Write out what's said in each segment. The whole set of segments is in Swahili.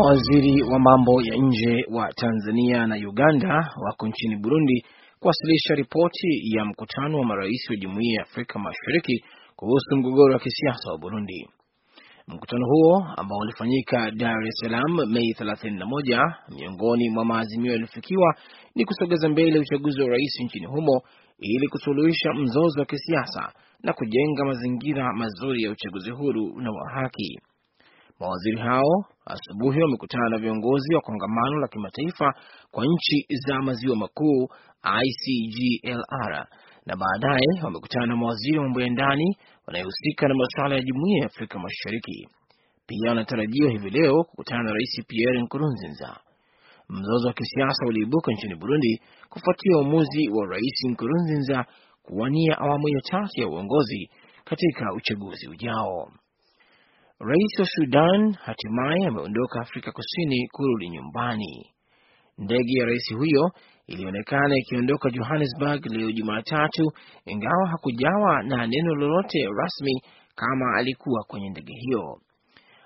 Mawaziri wa mambo ya nje wa Tanzania na Uganda wako nchini Burundi kuwasilisha ripoti ya mkutano wa marais wa Jumuiya ya Afrika Mashariki kuhusu mgogoro wa kisiasa wa Burundi. Mkutano huo ambao ulifanyika Dar es Salaam Mei 31, miongoni mwa maazimio yaliyofikiwa ni kusogeza mbele uchaguzi wa rais nchini humo ili kusuluhisha mzozo wa kisiasa na kujenga mazingira mazuri ya uchaguzi huru na wa haki. Mawaziri hao asubuhi wamekutana na viongozi wa kongamano la kimataifa kwa nchi za maziwa makuu ICGLR na baadaye wamekutana na mawaziri wa mambo ya ndani wanayohusika na masuala ya jumuiya ya Afrika Mashariki. Pia wanatarajiwa hivi leo kukutana na Rais Pierre Nkurunziza. Mzozo wa kisiasa uliibuka nchini Burundi kufuatia uamuzi wa Rais Nkurunziza kuwania awamu ya tatu ya uongozi katika uchaguzi ujao. Rais wa Sudan hatimaye ameondoka Afrika Kusini kurudi nyumbani. Ndege ya rais huyo ilionekana ikiondoka Johannesburg leo Jumatatu, ingawa hakujawa na neno lolote rasmi kama alikuwa kwenye ndege hiyo.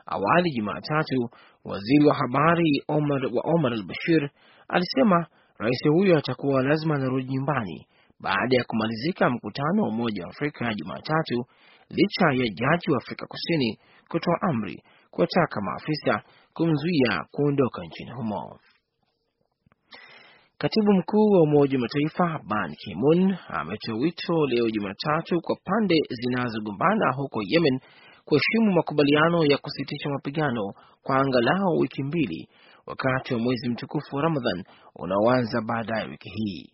Awali Jumatatu, waziri wa habari Omar, wa Omar al Bashir alisema rais huyo atakuwa lazima anarudi nyumbani baada ya kumalizika mkutano wa Umoja wa Afrika Jumatatu, licha ya jaji wa Afrika Kusini kutoa amri kuwataka maafisa kumzuia kuondoka nchini humo. Katibu mkuu wa Umoja wa Mataifa Ban Ki-moon ametoa wito leo Jumatatu kwa pande zinazogombana huko Yemen kuheshimu makubaliano ya kusitisha mapigano kwa angalau wiki mbili wakati wa mwezi mtukufu wa Ramadhan unaoanza baadaye wiki hii.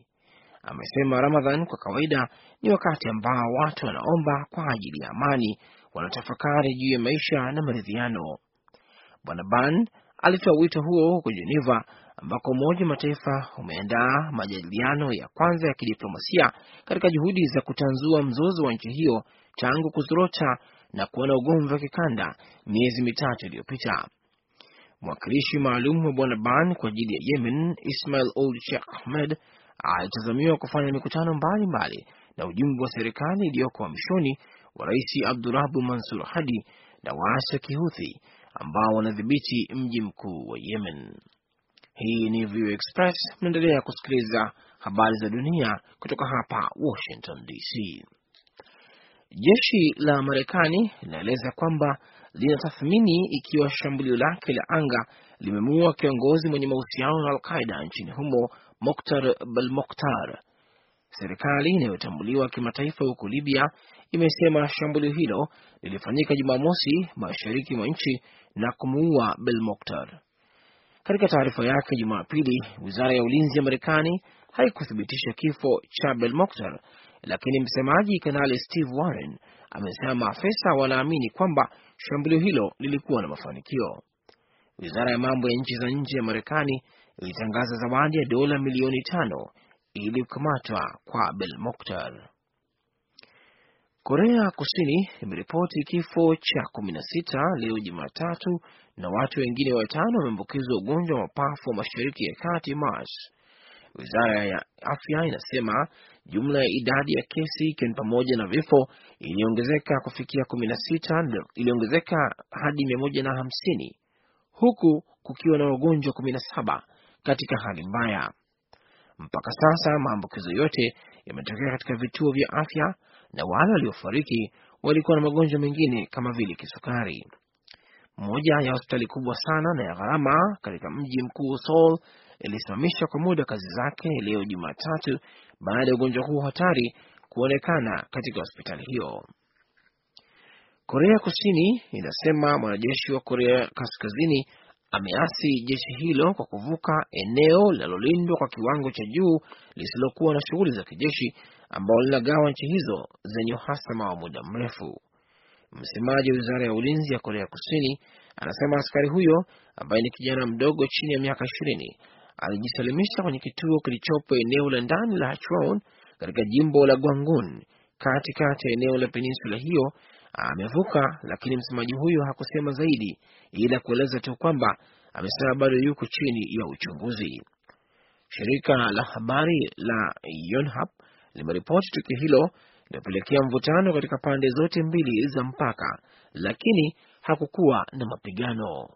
Amesema Ramadhan kwa kawaida ni wakati ambao watu wanaomba kwa ajili ya amani, wanatafakari juu ya maisha na maridhiano. Bwana Ban alitoa wito huo huko Geneva ambako Umoja wa Mataifa umeandaa majadiliano ya kwanza ya kidiplomasia katika juhudi za kutanzua mzozo wa nchi hiyo tangu kuzorota na kuwa na ugomvi wa kikanda miezi mitatu iliyopita. Mwakilishi maalum wa Bwana Ban kwa ajili ya Yemen, Ismail Old Sheikh Ahmed, alitazamiwa kufanya mikutano mbalimbali na ujumbe wa serikali iliyoko hamishoni wa Rais Abdurabu Mansur Hadi na waasi wa Kihuthi ambao wanadhibiti mji mkuu wa Yemen. Hii ni VOA Express, mnaendelea kusikiliza habari za dunia kutoka hapa Washington DC. Jeshi la Marekani linaeleza kwamba linatathmini ikiwa shambulio lake la anga limemuua kiongozi mwenye mahusiano na Al-Qaida nchini humo Moktar Belmokhtar. Serikali inayotambuliwa kimataifa huko Libya imesema shambulio hilo lilifanyika Jumamosi mashariki mwa nchi na kumuua Belmokhtar. Katika taarifa yake Jumapili, wizara ya ulinzi ya Marekani haikuthibitisha kifo cha Belmokhtar, lakini msemaji Kanali Steve Warren amesema maafisa wanaamini kwamba shambulio hilo lilikuwa na mafanikio. Wizara ya mambo ya nchi za nje ya Marekani ilitangaza zawadi ya dola milioni tano ili kukamatwa kwa Belmokhtar. Korea Kusini imeripoti kifo cha kumi na sita leo Jumatatu na watu wengine watano wameambukizwa ugonjwa wa mapafu wa mashariki ya kati Mars. Wizara ya afya inasema jumla ya idadi ya kesi ikiwa ni pamoja na vifo iliongezeka kufikia kumi na sita iliongezeka hadi mia moja na hamsini huku kukiwa na wagonjwa kumi na saba katika hali mbaya. Mpaka sasa maambukizo yote yametokea katika vituo vya afya na wale waliofariki walikuwa na magonjwa mengine kama vile kisukari. Moja ya hospitali kubwa sana na ya gharama katika mji mkuu Seoul ilisimamisha kwa muda kazi zake leo Jumatatu baada ya ugonjwa huo hatari kuonekana katika hospitali hiyo. Korea Kusini inasema mwanajeshi wa Korea Kaskazini ameasi jeshi hilo kwa kuvuka eneo linalolindwa kwa kiwango cha juu lisilokuwa na shughuli za kijeshi ambalo linagawa nchi hizo zenye uhasama wa muda mrefu. Msemaji wa wizara ya ulinzi ya Korea Kusini anasema askari huyo ambaye ni kijana mdogo chini ya miaka ishirini alijisalimisha kwenye kituo kilichopo eneo la ndani la Hachwon katika jimbo la Gwangun katikati ya eneo la peninsula hiyo. Amevuka, lakini msemaji huyo hakusema zaidi, ila kueleza tu kwamba amesema bado yuko chini ya uchunguzi. Shirika la habari la Yonhap limeripoti tukio hilo limepelekea mvutano katika pande zote mbili za mpaka, lakini hakukuwa na mapigano.